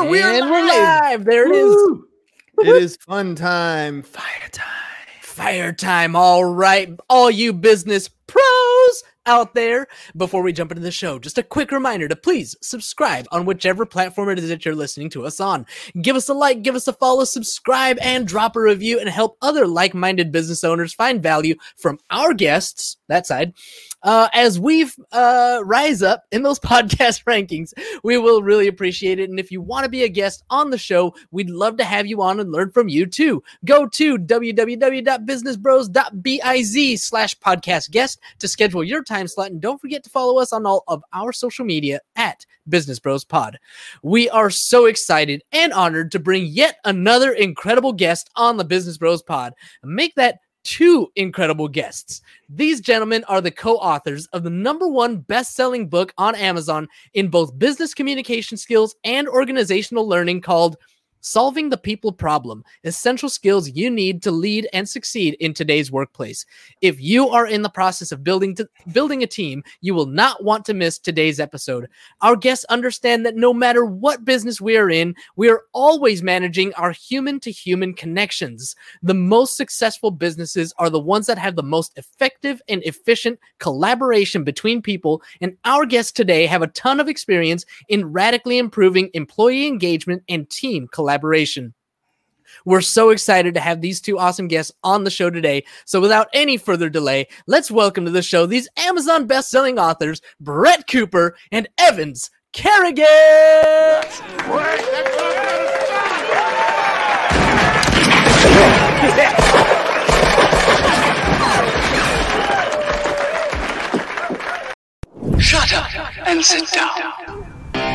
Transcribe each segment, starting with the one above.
Oh, we are And we're live. live. There it is. Woo! It is fun time. Fire time. Fire time. All right. All you business pros out there. Before we jump into the show, just a quick reminder to please subscribe on whichever platform it is that you're listening to us on. Give us a like, give us a follow, subscribe, and drop a review and help other like minded business owners find value from our guests, that side. Uh, as we uh, rise up in those podcast rankings, we will really appreciate it. And if you want to be a guest on the show, we'd love to have you on and learn from you too. Go to www.businessbros.biz slash podcast guest to schedule your time slot. And don't forget to follow us on all of our social media at Business Bros Pod. We are so excited and honored to bring yet another incredible guest on the Business Bros Pod. Make that two incredible guests. These gentlemen are the co authors of the number one best selling book on Amazon in both business communication skills and organizational learning called Solving the People Problem Essential Skills You Need to Lead and Succeed in Today's Workplace. If you are in the process of building, building a team, you will not want to miss today's episode. Our guests understand that no matter what business we are in, we are always managing our human to human connections. The most successful businesses are the ones that have the most effective and efficient collaboration between people. And our guests today have a ton of experience in radically improving employee engagement and team collaboration. We're so excited to have these two awesome guests on the show today. So, without any further delay, let's welcome to the show these Amazon best-selling authors, Brett Cooper and Evans Kerrigan. Shut up and sit down.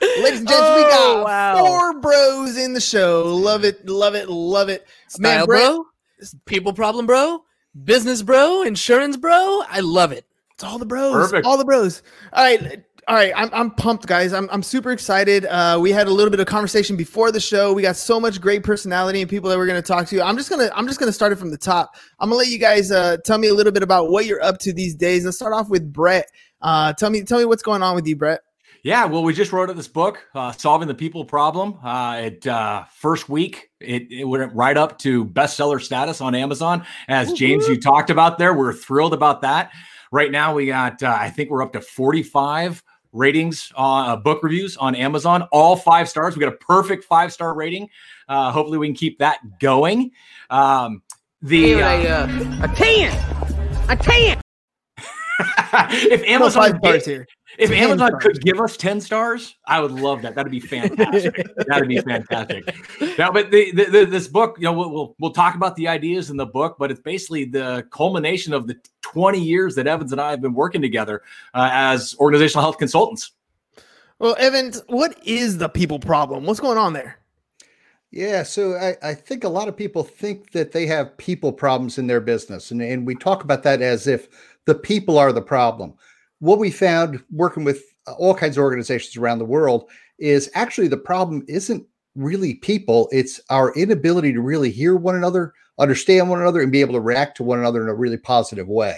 Ladies and gents, we got Oh, wow. four bros in the show. Love it, love it, love it. Style Brett, bro, people problem bro, business bro, insurance bro. I love it. It's all the bros. Perfect. All the bros. All right. All right. I'm, I'm pumped, guys. I'm, I'm super excited. Uh, we had a little bit of conversation before the show. We got so much great personality and people that we're going to talk to. I'm just going to, I'm just going to start it from the top. I'm going to let you guys uh, tell me a little bit about what you're up to these days. Let's start off with Brett. Uh, tell me, tell me what's going on with you, Brett. Yeah, well, we just wrote this book, uh, "Solving the People Problem." Uh, it uh, first week, it, it went right up to bestseller status on Amazon. As James, you talked about there, we're thrilled about that. Right now, we got, uh, I think we're up to forty-five ratings, uh, book reviews on Amazon, all five stars. We got a perfect five-star rating. Uh, hopefully, we can keep that going. Um, the uh, a ten, a ten. if Amazon Amazon five stars here. If Amazon stars. could give us 10 stars, I would love that. That'd be fantastic. That'd be fantastic. Now, but the, the, the, this book, you know, we'll, we'll we'll talk about the ideas in the book, but it's basically the culmination of the 20 years that Evans and I have been working together uh, as organizational health consultants. Well, Evans, what is the people problem? What's going on there? Yeah, so I, I think a lot of people think that they have people problems in their business, and, and we talk about that as if the people are the problem. What we found working with uh, all kinds of organizations around the world is actually the problem isn't really people, it's our inability to really hear one another, understand one another, and be able to react to one another in a really positive way.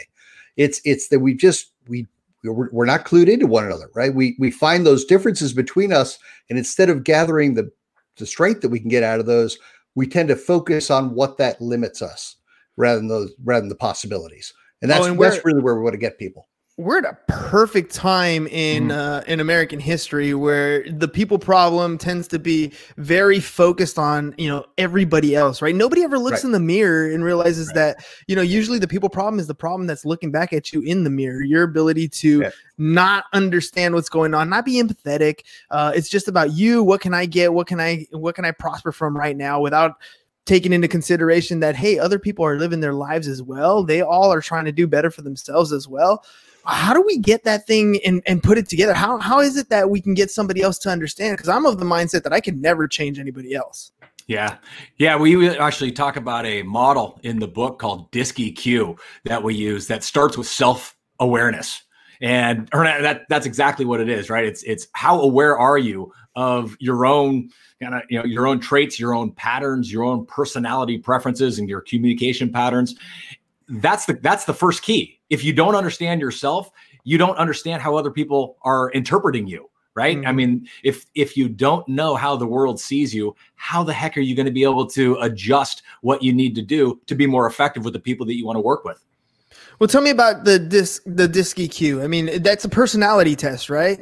It's it's that we just we we're, we're not clued into one another, right? We we find those differences between us, and instead of gathering the the strength that we can get out of those, we tend to focus on what that limits us rather than those rather than the possibilities. And that's Oh, and where- that's really where we want to get people. We're at a perfect time in Mhm. uh, in American history where the people problem tends to be very focused on you know everybody else, right? Nobody ever looks Right. in the mirror and realizes Right. that you know usually the people problem is the problem that's looking back at you in the mirror. Your ability to Yeah. not understand what's going on, not be empathetic. Uh, it's just about you. What can I get? What can I what can I prosper from right now without taking into consideration that hey other people are living their lives as well they all are trying to do better for themselves as well how do we get that thing and, and put it together how, how is it that we can get somebody else to understand because i'm of the mindset that i can never change anybody else Yeah. Yeah. We actually talk about a model in the book called DISC EQ that we use that starts with self awareness. And that that's exactly what it is, right? It's it's how aware are you of your own kind of you know your own traits, your own patterns, your own personality preferences, and your communication patterns. That's the that's the first key. If you don't understand yourself, you don't understand how other people are interpreting you right mm-hmm. i mean if if you don't know how the world sees you how the heck are you going to be able to adjust what you need to do to be more effective with the people that you want to work with well tell me about the disc the disc eq i mean that's a personality test right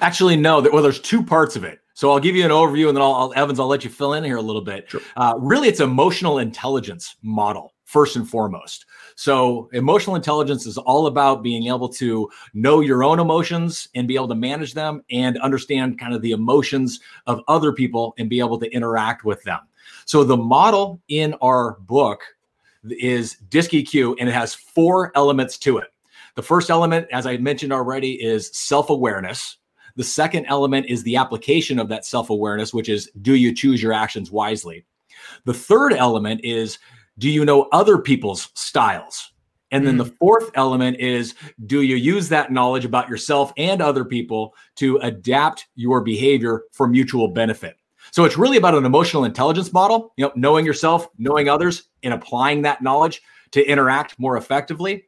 actually no well there's two parts of it so I'll give you an overview, and then I'll, I'll Evans, I'll let you fill in here a little bit. Sure. Uh, really, it's emotional intelligence model first and foremost. So, emotional intelligence is all about being able to know your own emotions and be able to manage them and understand kind of the emotions of other people and be able to interact with them. So, the model in our book is DISC EQ, and it has four elements to it. The first element, as I mentioned already, is self awareness. The second element is the application of that self awareness, which is do you choose your actions wisely? The third element is do you know other people's styles? And then mm. the fourth element is do you use that knowledge about yourself and other people to adapt your behavior for mutual benefit? So it's really about an emotional intelligence model, you know, knowing yourself, knowing others, and applying that knowledge to interact more effectively.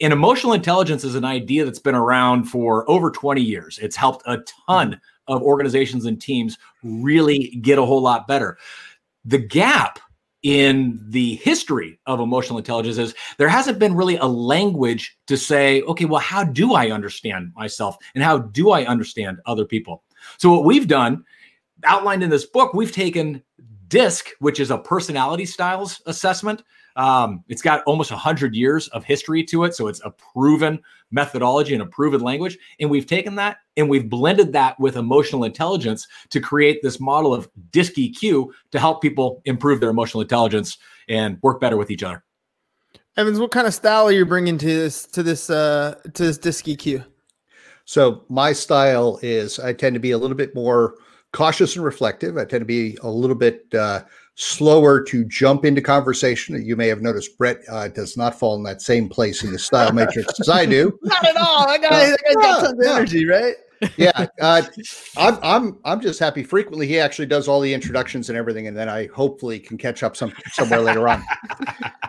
And emotional intelligence is an idea that's been around for over 20 years. It's helped a ton of organizations and teams really get a whole lot better. The gap in the history of emotional intelligence is there hasn't been really a language to say, okay, well, how do I understand myself and how do I understand other people? So, what we've done, outlined in this book, we've taken DISC, which is a personality styles assessment, um, it's got almost 100 years of history to it. So it's a proven methodology and a proven language. And we've taken that and we've blended that with emotional intelligence to create this model of DISC EQ to help people improve their emotional intelligence and work better with each other. Evans, what kind of style are you bringing to this to this uh, to this DISC EQ? So my style is I tend to be a little bit more cautious and reflective. I tend to be a little bit uh, slower to jump into conversation. You may have noticed Brett uh, does not fall in that same place in the style matrix as I do. Not at all. I got, uh, I got tons of energy, right? yeah, uh, I'm I'm I'm just happy. Frequently, he actually does all the introductions and everything, and then I hopefully can catch up some somewhere later on.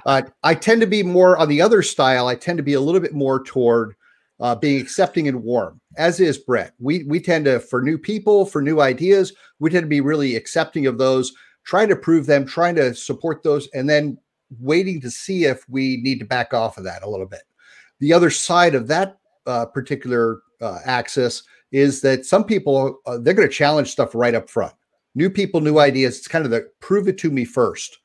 Uh, I tend to be more on the other style. I tend to be a little bit more toward uh, being accepting and warm, as is Brett. We we tend to for new people, for new ideas, we tend to be really accepting of those trying to prove them, trying to support those, and then waiting to see if we need to back off of that a little bit. The other side of that uh, particular uh, axis is that some people uh, they're going to challenge stuff right up front. New people, new ideas. It's kind of the prove it to me first.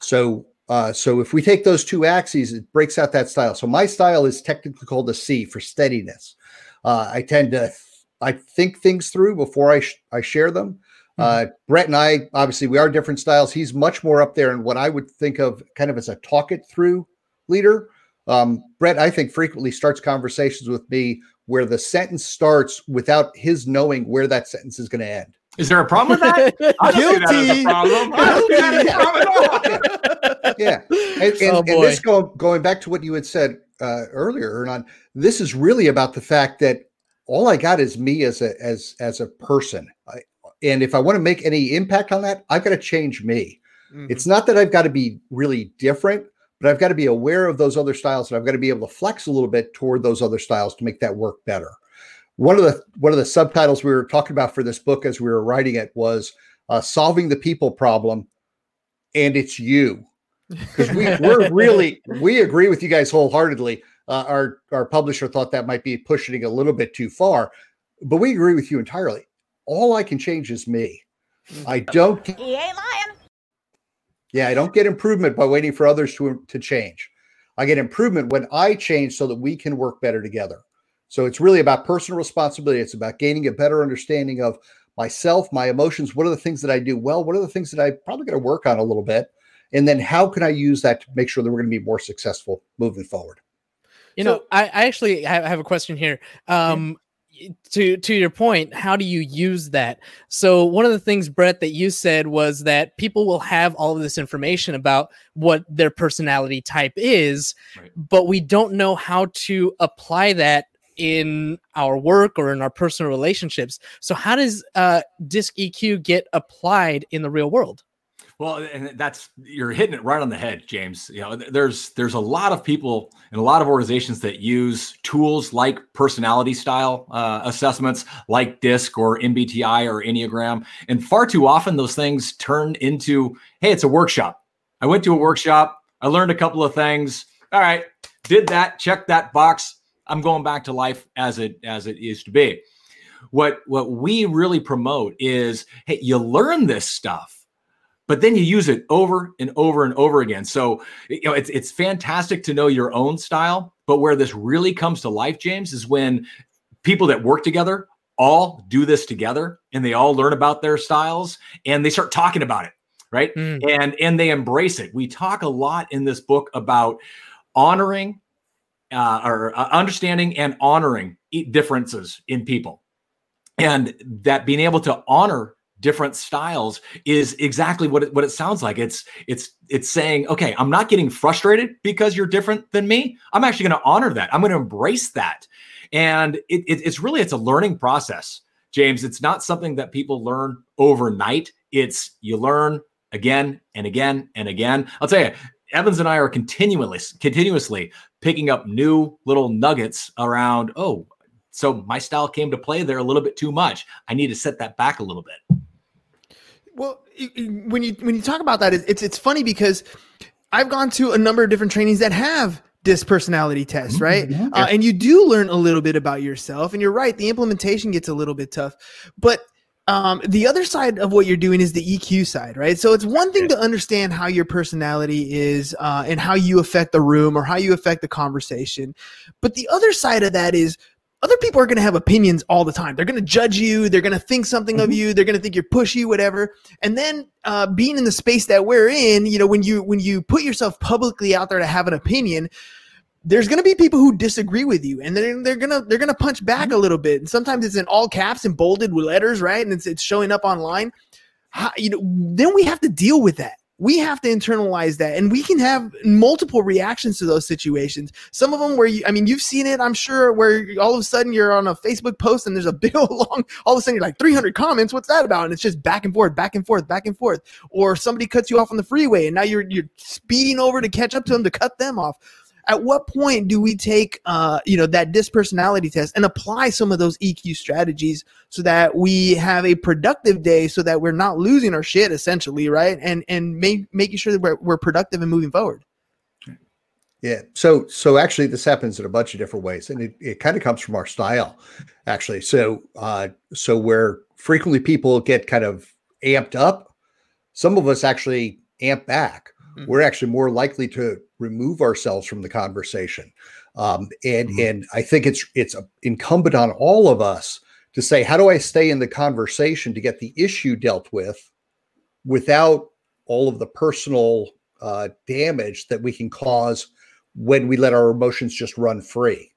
So, uh, so if we take those two axes, it breaks out that style. So my style is technically called a C for steadiness. Uh, I tend to I think things through before I sh- I share them. Uh, Brett and I, obviously, we are different styles. He's much more up there in what I would think of kind of as a talk it through leader. Um, Brett, I think, frequently starts conversations with me where the sentence starts without his knowing where that sentence is going to end. Is there a problem with that? I don't Guilty. see that as a problem. I don't see that as a problem at all. yeah. And, and, oh, and this going, going back to what you had said uh, earlier, Hernan, this is really about the fact that all I got is me as a as as a person. I, and if I want to make any impact on that, I've got to change me. Mm-hmm. It's not that I've got to be really different, but I've got to be aware of those other styles and I've got to be able to flex a little bit toward those other styles to make that work better. One of the one of the subtitles we were talking about for this book as we were writing it was uh, solving the people problem, and it's you because we, we're really we agree with you guys wholeheartedly. Uh, our our publisher thought that might be pushing it a little bit too far, but we agree with you entirely all I can change is me. I mm-hmm. don't. He ain't lying. Yeah, I don't get improvement by waiting for others to, to change. I get improvement when I change so that we can work better together. So it's really about personal responsibility. It's about gaining a better understanding of myself, my emotions. What are the things that I do well? What are the things that I probably got to work on a little bit? And then how can I use that to make sure that we're going to be more successful moving forward? You so, know, I, I actually have, have, a question here. Um, to to your point how do you use that? So one of the things brett that you said was that people will have all of this information about what their personality type is Right. but we don't know how to apply that in our work or in our personal relationships. So how does uh disc eq get applied in the real world Well, and that's you're hitting it right on the head, James. You know, there's there's a lot of people and a lot of organizations that use tools like personality style uh, assessments, like DISC or MBTI or Enneagram, and far too often those things turn into, hey, it's a workshop. I went to a workshop. I learned a couple of things. All right, did that. Check that box. I'm going back to life as it as it used to be. What what we really promote is, hey, you learn this stuff but then you use it over and over and over again. So you know it's it's fantastic to know your own style, but where this really comes to life, James, is when people that work together all do this together and they all learn about their styles and they start talking about it, right? Mm. And and they embrace it. We talk a lot in this book about honoring uh, or uh, understanding and honoring differences in people and that being able to honor different styles is exactly what it, what it sounds like. It's it's it's saying okay i'm not getting frustrated because you're different than me. I'm actually going to honor that. I'm going to embrace that. And it, it, it's really it's a learning process james. It's not something that people learn overnight. It's you learn again and again and again. I'll tell you evans and i are continually continuously picking up new little nuggets around oh so my style came to play there a little bit too much. I need to set that back a little bit Well, when you when you talk about that, it's it's funny because I've gone to a number of different trainings that have this personality test, right? Uh, and you do learn a little bit about yourself. And you're right, the implementation gets a little bit tough, but um, the other side of what you're doing is the EQ side, right? So it's one thing to understand how your personality is uh, and how you affect the room or how you affect the conversation, but the other side of that is other people are going to have opinions all the time. They're going to judge you. They're going to think something of you. They're going to think you're pushy, whatever. And then uh, being in the space that we're in, you know, when you when you put yourself publicly out there to have an opinion, there's going to be people who disagree with you, and they're they're gonna they're gonna punch back a little bit. And sometimes it's in all caps and bolded with letters, right? And it's it's showing up online. How, you know, then we have to deal with that. We have to internalize that, and we can have multiple reactions to those situations. Some of them where you, I mean, you've seen it, I'm sure, where all of a sudden you're on a Facebook post and there's a big long, all of a sudden you're like 300 comments. What's that about? And it's just back and forth, back and forth, back and forth. Or somebody cuts you off on the freeway and now you're you're speeding over to catch up to them to cut them off. At what point do we take, uh, you know, that DISC personality test and apply some of those EQ strategies so that we have a productive day, so that we're not losing our shit, essentially, right? And and make, making sure that we're, we're productive and moving forward. Yeah. So so actually this happens in a bunch of different ways. And it, it kind of comes from our style, actually. So uh so where frequently people get kind of amped up, some of us actually amp back. Mhm. We're actually more likely to remove ourselves from the conversation. Um, and Mhm. and I think it's it's incumbent on all of us to say, how do I stay in the conversation to get the issue dealt with without all of the personal uh, damage that we can cause when we let our emotions just run free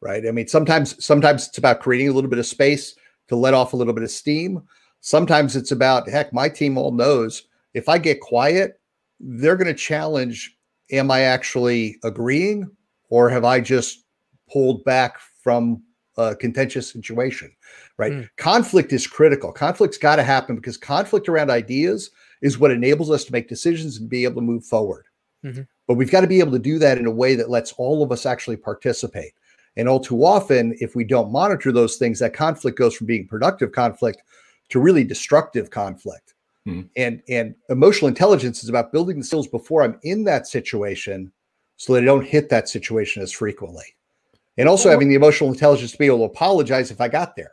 right i mean sometimes sometimes it's about creating a little bit of space to let off a little bit of steam sometimes it's about heck my team all knows if i get quiet they're going to challenge am i actually agreeing or have i just pulled back from a contentious situation right? Mm. conflict is critical. Conflict's got to happen because conflict around ideas is what enables us to make decisions and be able to move forward. Mhm. but we've got to be able to do that in a way that lets all of us actually participate. And all too often if we don't monitor those things that conflict goes from being productive conflict to really destructive conflict Mhm. and and emotional intelligence is about building the skills before i'm in that situation so that i don't hit that situation as frequently and also having the emotional intelligence to be able to apologize if i got there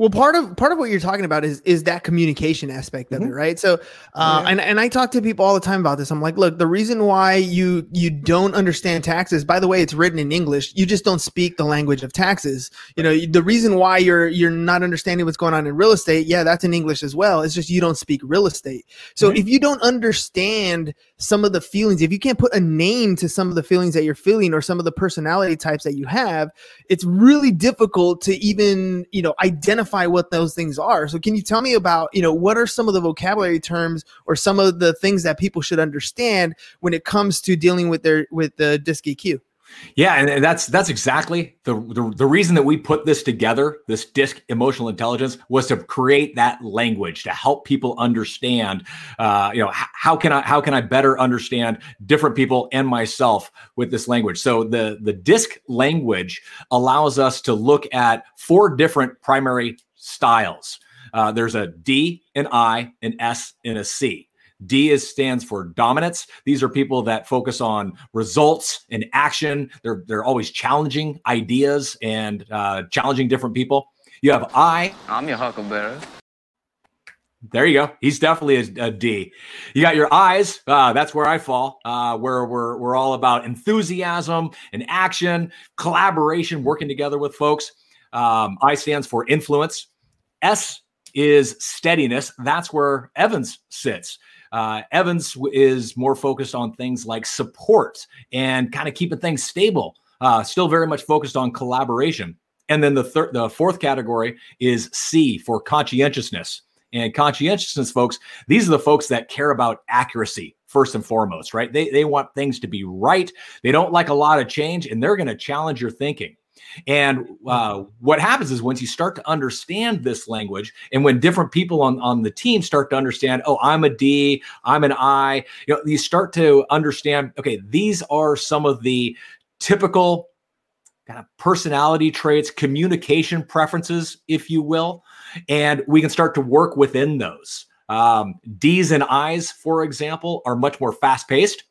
Well, part of part of what you're talking about is is that communication aspect of Mhm. it, right? So, uh, Yeah. and and I talk to people all the time about this. I'm like, look, the reason why you you don't understand taxes, by the way, it's written in English. You just don't speak the language of taxes. You know, the reason why you're you're not understanding what's going on in real estate, yeah, that's in English as well. It's just you don't speak real estate. So Right. if you don't understand some of the feelings, if you can't put a name to some of the feelings that you're feeling or some of the personality types that you have, it's really difficult to even you know identify what those things are. So can you tell me about you know what are some of the vocabulary terms or some of the things that people should understand when it comes to dealing with their with the disc eq Yeah, and- that's that's exactly the, the the reason that we put this together. This disc emotional intelligence was to create that language to help people understand. Uh, you know, h- how can I how can I better understand different people and myself with this language? So the the disc language allows us to look at four different primary styles. Uh, there's a D, an I, an S, and a C. D is stands for dominance. These are people that focus on results and action. They're they're always challenging ideas and uh, challenging different people. You have I. I'm your huckleberry. There you go. He's definitely a, a D. You got your eyes. Uh, that's where I fall. Uh, where we're we're all about enthusiasm and action, collaboration, working together with folks. Um, I stands for influence. S is steadiness. That's where Evans sits. Uh, Evans is more focused on things like support and kind of keeping things stable. Uh, still very much focused on collaboration. And then the third, the fourth category is C for conscientiousness. And conscientiousness folks, these are the folks that care about accuracy first and foremost, right? They they want things to be right. They don't like a lot of change, and they're going to challenge your thinking. And uh, what happens is once you start to understand this language, and when different people on, on the team start to understand, oh, I'm a D, I'm an I, you know, you start to understand, okay, these are some of the typical kind of personality traits, communication preferences, if you will, and we can start to work within those. Um, D's and I's, for example, are much more fast paced.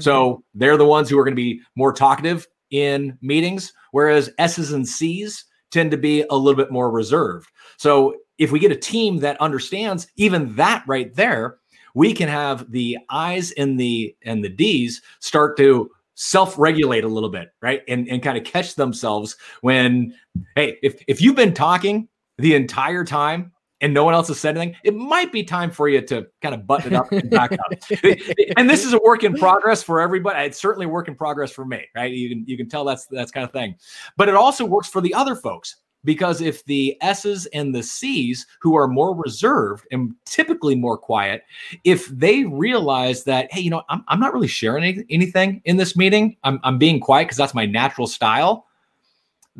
So they're the ones who are going to be more talkative in meetings, whereas S's and C's tend to be a little bit more reserved. So if we get a team that understands even that right there, we can have the I's and the and the D's start to self-regulate a little bit, right? And and kind of catch themselves when, hey, if if you've been talking the entire time and no one else has said anything, it might be time for you to kind of button it up and back up. and this is a work in progress for everybody. It's certainly a work in progress for me, right? You can you can tell that's that's kind of thing. But it also works for the other folks because if the S's and the C's who are more reserved and typically more quiet, if they realize that, hey, you know, I'm, I'm not really sharing any, anything in this meeting, I'm, I'm being quiet because that's my natural style.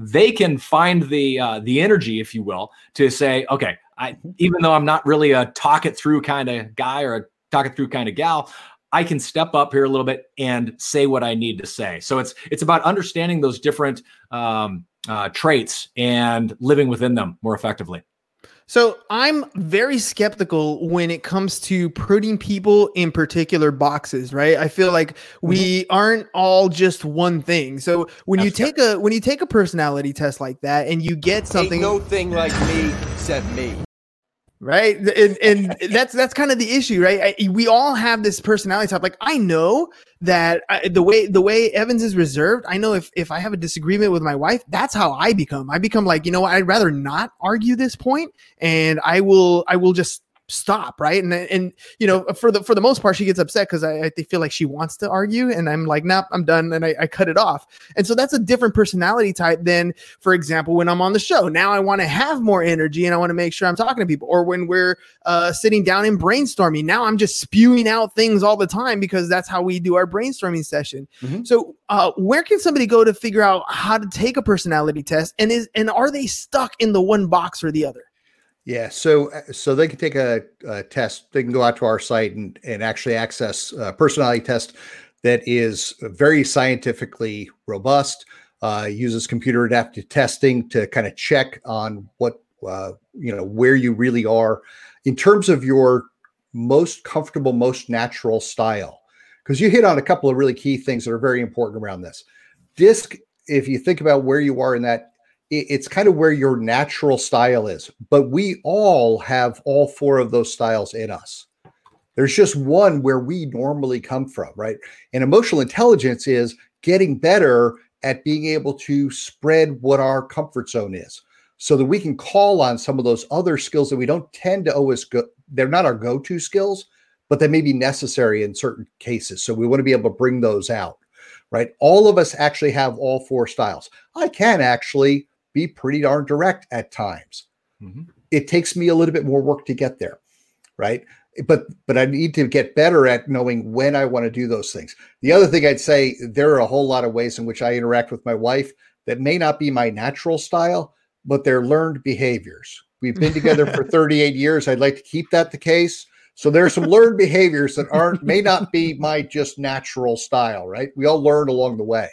They can find the uh, the energy, if you will, to say, okay, I even though I'm not really a talk it through kind of guy or a talk it through kind of gal, I can step up here a little bit and say what I need to say. So it's it's about understanding those different um, uh, traits and living within them more effectively. So I'm very skeptical when it comes to putting people in particular boxes, right? I feel like we mm-hmm. aren't all just one thing. So when you That's take a when you take a personality test like that and you get something Ain't no thing like me except me. Right? And, and that's that's kind of the issue right? I, we all have this personality type. Like i know that I, the way the way evans is reserved i know if if i have a disagreement with my wife that's how i become. I become like you know i'd rather not argue this point and i will i will just stop right? And and you know for the for the most part she gets upset because I, I feel like she wants to argue and i'm like nope i'm done and I, I cut it off. And so that's a different personality type than for example when i'm on the show. Now i want to have more energy and i want to make sure i'm talking to people. Or when we're uh, sitting down and brainstorming. Now i'm just spewing out things all the time because that's how we do our brainstorming session. Mhm. so uh, where can somebody go to figure out how to take a personality test? And is and are they stuck in the one box or the other Yeah, so uh, so they can take a, a test. They can go out to our site and and actually access a personality test that is very scientifically robust. Uh, uses computer adaptive testing to kind of check on what uh, you know where you really are in terms of your most comfortable, most natural style. Because you hit on a couple of really key things that are very important around this. Disc, if you think about where you are in that, it's kind of where your natural style is. But we all have all four of those styles in us. There's just one where we normally come from, right? And emotional intelligence is getting better at being able to spread what our comfort zone is so that we can call on some of those other skills that we don't tend to always go they're not our go-to skills but they may be necessary in certain cases so we want to be able to bring those out right all of us actually have all four styles i can actually be pretty darn direct at times. Mhm. it takes me a little bit more work to get there right? But but i need to get better at knowing when i want to do those things. The other thing i'd say there are a whole lot of ways in which i interact with my wife that may not be my natural style but they're learned behaviors. We've been together for 38 years. I'd like to keep that the case so there are some learned behaviors that aren't may not be my just natural style right we all learn along the way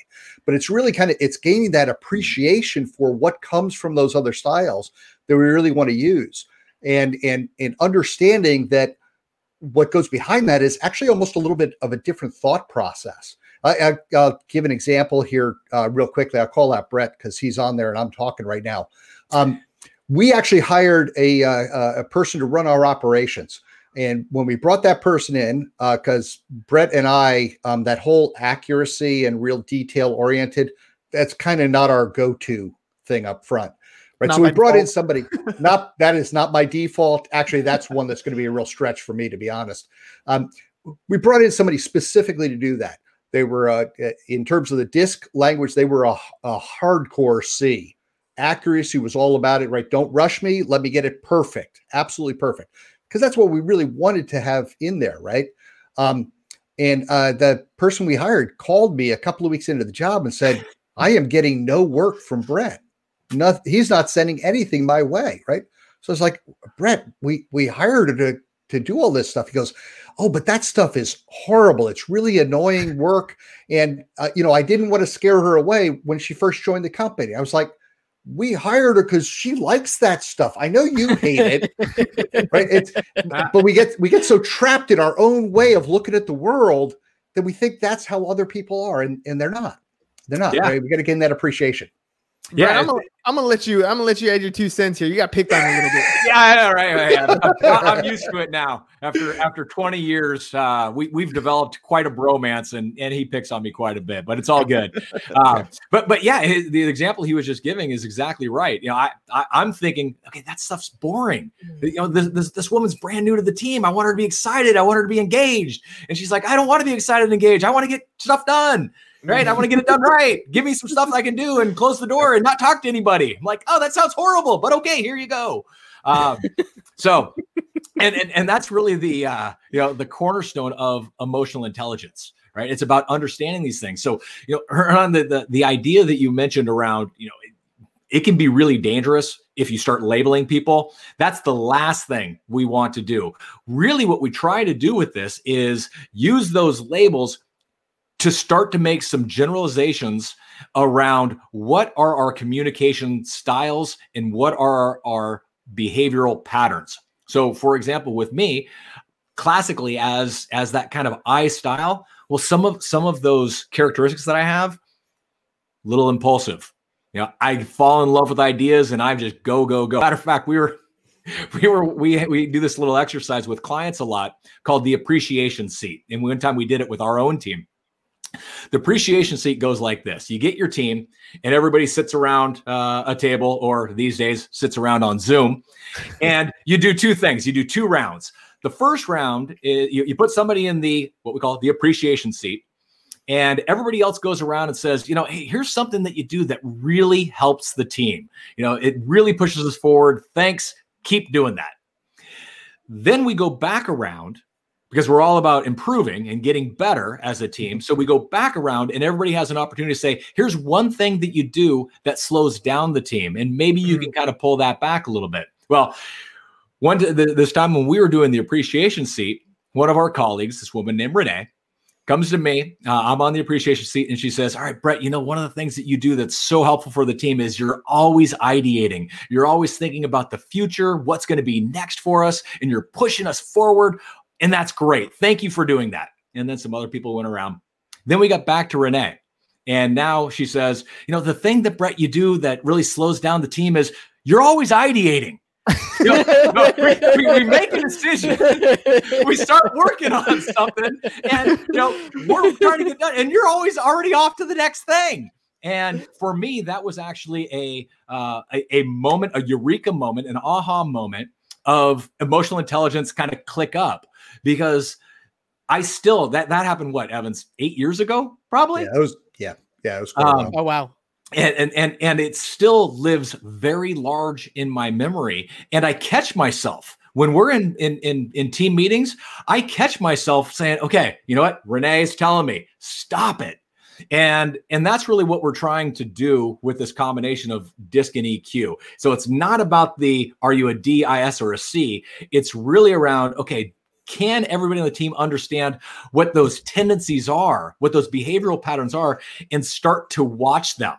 but it's really kind of it's gaining that appreciation for what comes from those other styles that we really want to use and and and understanding that what goes behind that is actually almost a little bit of a different thought process I, will give an example here uh, real quickly. I'll call out Brett because he's on there and I'm talking right now. Um, we actually hired a, uh, a person to run our operations. And when we brought that person in, because uh, Brett and I, um, that whole accuracy and real detail oriented, that's kind of not our go to thing up front. Right. Not so we brought in somebody, not that is not my default. Actually, that's one that's going to be a real stretch for me, to be honest. Um, we brought in somebody specifically to do that. They were, uh, in terms of the disc language, they were a, a hardcore C. Accuracy was all about it, right? Don't rush me. Let me get it perfect, absolutely perfect, because that's what we really wanted to have in there, right? Um, and uh, the person we hired called me a couple of weeks into the job and said, "I am getting no work from Brett. Not, he's not sending anything my way, right?" So it's like, Brett, we we hired her to to do all this stuff. He goes, oh, but that stuff is horrible. It's really annoying work. And, uh, you know, I didn't want to scare her away when she first joined the company. I was like, we hired her because she likes that stuff. I know you hate it, right? It's, but we get we get so trapped in our own way of looking at the world that we think that's how other people are, and, and they're not. They're not. Yeah. Right? We got to gain that appreciation. Yeah, I'm gonna, I'm gonna let you. I'm gonna let you add your two cents here. You got picked on a little bit. yeah, I know, right, right, right. I'm, used to it now. After after 20 years, uh, we we've developed quite a bromance, and and he picks on me quite a bit, but it's all good. Uh, but but yeah, his, the example he was just giving is exactly right. You know, I, I I'm thinking, okay, that stuff's boring. You know, this, this this woman's brand new to the team. I want her to be excited. I want her to be engaged, and she's like, I don't want to be excited and engaged. I want to get stuff done. Right, I want to get it done right. Give me some stuff I can do and close the door and not talk to anybody. I'm like, oh, that sounds horrible, but okay, here you go. Um, so and, and and that's really the uh you know the cornerstone of emotional intelligence right it's about understanding these things so you know Hernan, the, the the idea that you mentioned around you know it, it can be really dangerous if you start labeling people that's the last thing we want to do really what we try to do with this is use those labels to start to make some generalizations around what are our communication styles and what are our, our behavioral patterns. So for example with me classically as as that kind of i style well some of some of those characteristics that i have little impulsive. You know i fall in love with ideas and i just go go go. Matter of fact we were we were we we do this little exercise with clients a lot called the appreciation seat. And one time we did it with our own team the appreciation seat goes like this. You get your team and everybody sits around uh, a table or these days sits around on zoom. And you do two things. You do two rounds. The first round is you, you put somebody in the what we call the appreciation seat and everybody else goes around and says you know hey here's something that you do that really helps the team. You know it really pushes us forward. Thanks. Keep doing that. Then we go back around because we're all about improving and getting better as a team. So we go back around and everybody has an opportunity to say, here's one thing that you do that slows down the team. And maybe you can kind of pull that back a little bit. Well, one this time when we were doing the appreciation seat, one of our colleagues, this woman named Renee, comes to me. Uh, I'm on the appreciation seat, and she says, "All right, Brett, you know one of the things that you do that's so helpful for the team is you're always ideating. You're always thinking about the future, what's going to be next for us, and you're pushing us forward. And that's great. Thank you for doing that." And then some other people went around. Then we got back to Renee, And now she says, you know, the thing that Brett you do that really slows down the team is you're always ideating. You know, no, we, we, we make a decision, we start working on something, and you know, we're trying to get done, and you're always already off to the next thing. And for me, that was actually a, uh, a a moment, a eureka moment, an aha moment of emotional intelligence kind of click up because I still that that happened what Evans eight years ago probably Yeah, it was yeah, yeah, it was quite Um. Oh wow. and, and and and it still lives very large in my memory and i catch myself when we're in in in, in team meetings i catch myself saying okay you know what renee's telling me stop it and and that's really what we're trying to do with this combination of disc and eq so it's not about the are you a d is or a c? It's really around okay can everybody on the team understand what those tendencies are what those behavioral patterns are and start to watch them?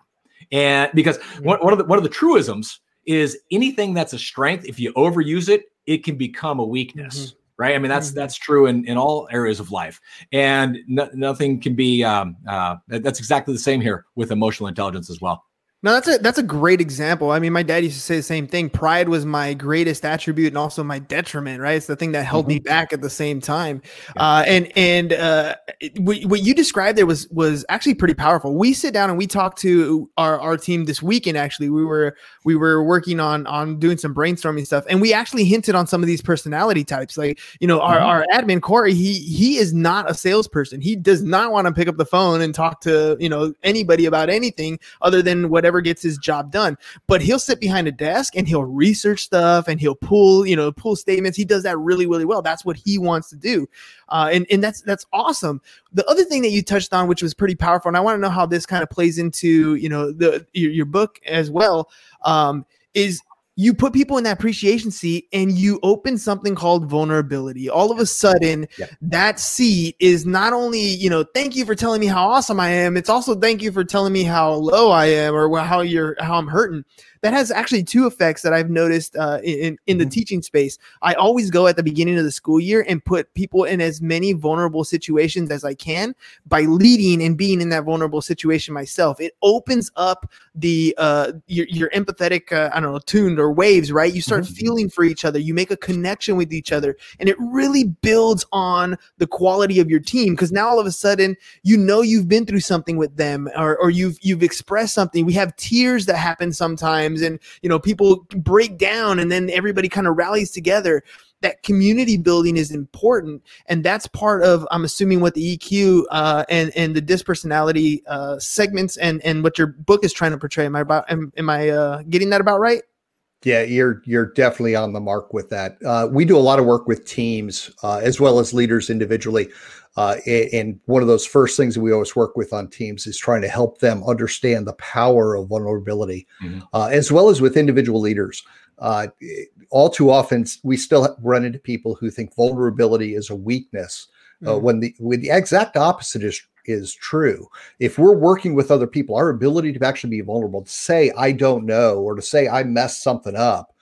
And because mm-hmm. one, one of the one of the truisms is anything that's a strength, if you overuse it, it can become a weakness. Mm-hmm. Right. I mean, that's Mhm. that's true in, in all areas of life, and no, nothing can be. Um, uh, that's exactly the same here with emotional intelligence as well. No, that's a that's a great example. I mean, my dad used to say the same thing. Pride was my greatest attribute and also my detriment. Right, it's the thing that held me back at the same time. Uh, and and uh, what, what you described there was was actually pretty powerful. We sit down and we talk to our, our team this weekend. Actually, we were we were working on on doing some brainstorming stuff, and we actually hinted on some of these personality types. Like you know, our, Mhm. our admin Corey, he he is not a salesperson. He does not want to pick up the phone and talk to you know anybody about anything other than whatever gets his job done. But he'll sit behind a desk and he'll research stuff and he'll pull you know pull statements. He does that really really well. That's what he wants to do, uh, and and that's that's awesome. The other thing that you touched on, which was pretty powerful, and I want to know how this kind of plays into you know the your, your book as well, um, is you put people in that appreciation seat and you open something called vulnerability. All of a sudden, Yeah. that seat is not only, you know, thank you for telling me how awesome I am, it's also thank you for telling me how low I am or how you're how I'm hurting. That has actually two effects that I've noticed uh, in in the Mhm. teaching space. I always go at the beginning of the school year and put people in as many vulnerable situations as I can by leading and being in that vulnerable situation myself. It opens up the uh your, your empathetic uh, i don't know tuned or waves right you start feeling for each other you make a connection with each other and it really builds on the quality of your team because now all of a sudden you know you've been through something with them or, or you've you've expressed something we have tears that happen sometimes and you know people break down and then everybody kind of rallies together that community building is important. And that's part of i'm assuming what the eq uh, and and the DISC personality uh, segments and and what your book is trying to portray. Am i about am, am i uh, getting that about right Yeah, you're you're definitely on the mark with that. Uh, we do a lot of work with teams uh, as well as leaders individually, uh, and one of those first things that we always work with on teams is trying to help them understand the power of vulnerability, Mhm. uh, as well as with individual leaders. Uh, all too often, we still run into people who think vulnerability is a weakness, uh, Mhm. when the when the exact opposite is is true. If we're working with other people, our ability to actually be vulnerable, to say I don't know, or to say I messed something up,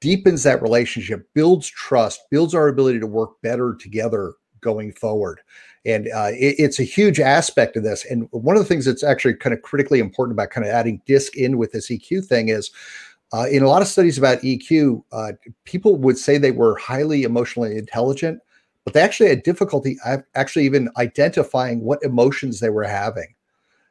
deepens that relationship, builds trust, builds our ability to work better together going forward. And uh, it- it's a huge aspect of this. And one of the things that's actually kind of critically important about kind of adding DISC in with this EQ thing is uh, in a lot of studies about EQ, uh, people would say they were highly emotionally intelligent, but they actually had difficulty actually even identifying what emotions they were having.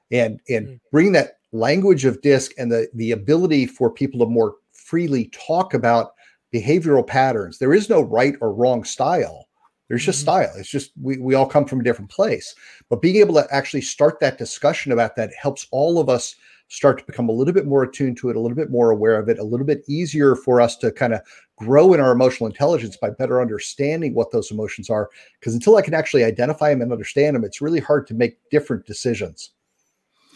And, and Mm. bringing that language of DISC and the, the ability for people to more freely talk about behavioral patterns. There is no right or wrong style. There's just Mhm. style. It's just we, we all come from a different place. But being able to actually start that discussion about that helps all of us start to become a little bit more attuned to it, a little bit more aware of it, a little bit easier for us to kind of grow in our emotional intelligence by better understanding what those emotions are. Because until I can actually identify them and understand them, it's really hard to make different decisions.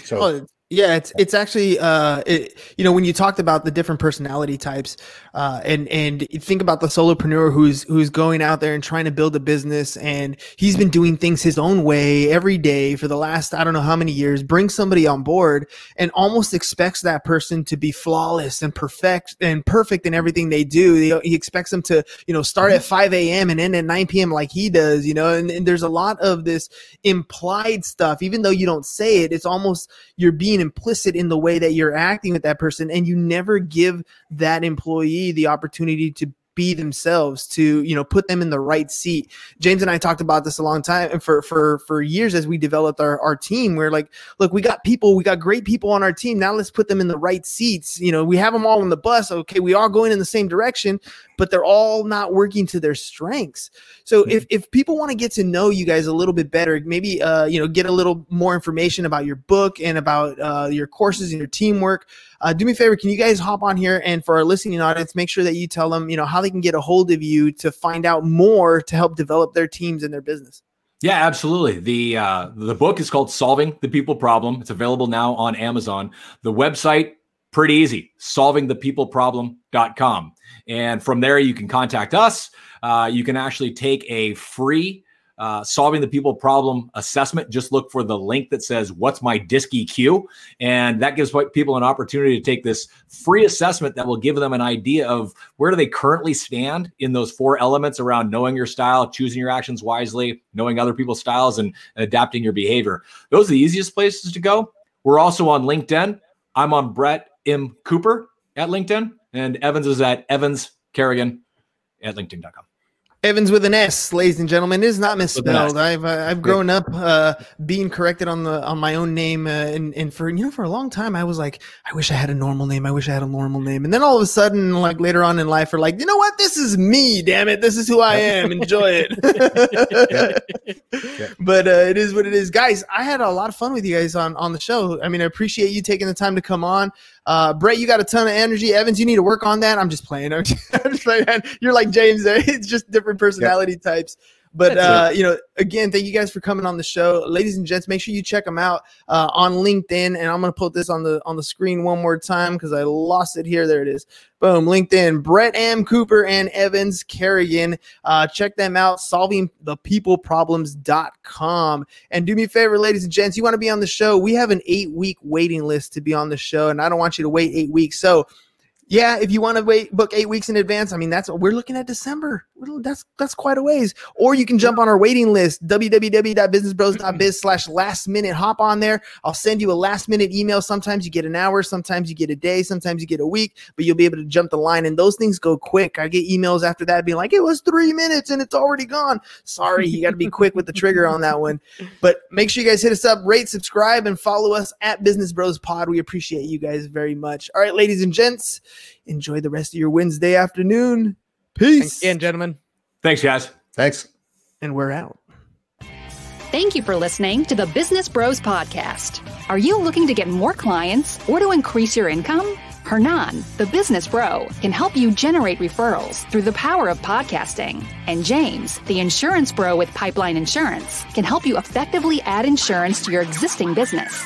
So Yeah, it's it's actually uh it, you know when you talked about the different personality types uh and and think about the solopreneur who's who's going out there and trying to build a business and he's been doing things his own way every day for the last I don't know how many years bring somebody on board and almost expects that person to be flawless and perfect and perfect in everything they do. He, expects them to you know start at 5 a.m and end at 9 p.m like he does you know and, and there's a lot of this implied stuff. Even though you don't say it it's almost you're being implicit in the way that you're acting with that person and you never give that employee the opportunity to be themselves to you know put them in the right seat. James and i talked about this a long time and for for for years as we developed our, our team we're like look we got people we got great people on our team. Now let's put them in the right seats. You know we have them all on the bus. Okay we are going in the same direction but they're all not working to their strengths. So if, if people want to get to know you guys a little bit better maybe uh you know get a little more information about your book and about uh, your courses and your teamwork uh, do me a favor can you guys hop on here and for our listening audience make sure that you tell them you know how they can get a hold of you to find out more to help develop their teams and their business Yeah, absolutely. The uh, the book is called Solving the People Problem. It's available now on Amazon. The website, pretty easy, solvingthepeopleproblem.com. And from there, you can contact us. Uh, you can actually take a free uh, solving the people problem assessment. Just look for the link that says, What's my DISC EQ? And that gives people an opportunity to take this free assessment that will give them an idea of where do they currently stand in those four elements around knowing your style, choosing your actions wisely, knowing other people's styles, and adapting your behavior. Those are the easiest places to go. We're also on LinkedIn. I'm on Brett M. Cooper at LinkedIn, and Evans is at Evans Kerrigan at LinkedIn.com. Evans with an S, ladies and gentlemen, it is not misspelled. I've uh, I've grown up uh, being corrected on the on my own name, uh, and and for you know for a long time I was like, I wish I had a normal name. I wish I had a normal name, and then all of a sudden, like later on in life, we're like, you know what? This is me. Damn it, this is who I am. Enjoy it. But uh, it is what it is, guys. I had a lot of fun with you guys on on the show. I mean, I appreciate you taking the time to come on. Uh, Brett, you got a ton of energy. Evans, you need to work on that. I'm just playing. I'm just, I'm just playing. You're like James. It's just different personality types. But uh, you know, again, thank you guys for coming on the show, ladies and gents. Make sure you check them out uh, on LinkedIn, and I'm gonna put this on the on the screen one more time because I lost it here. There it is. Boom, LinkedIn. Brett M. Cooper and Evans Kerrigan. Uh, check them out. Solvingthepeopleproblems.com. And do me a favor, ladies and gents, you want to be on the show? We have an eight week waiting list to be on the show, and I don't want you to wait eight weeks. So yeah, if you want to wait book eight weeks in advance, I mean that's we're looking at December. That's that's quite a ways. Or you can jump on our waiting list, www.businessbros.biz slash last minute. Hop on there. I'll send you a last minute email. Sometimes you get an hour, sometimes you get a day, sometimes you get a week, but you'll be able to jump the line. And those things go quick. I get emails after that being like, it was three minutes and it's already gone. Sorry, you got to be quick with the trigger on that one. But make sure you guys hit us up, rate, subscribe, and follow us at Business Bros Pod. We appreciate you guys very much. All right, ladies and gents, enjoy the rest of your Wednesday afternoon. Peace. Thanks again, gentlemen. Thanks, guys. Thanks. And we're out. Thank you for listening to the Business Bros Podcast. Are you looking to get more clients or to increase your income? Hernan, the business bro, can help you generate referrals through the power of podcasting. And James, the insurance bro with Pipeline Insurance, can help you effectively add insurance to your existing business.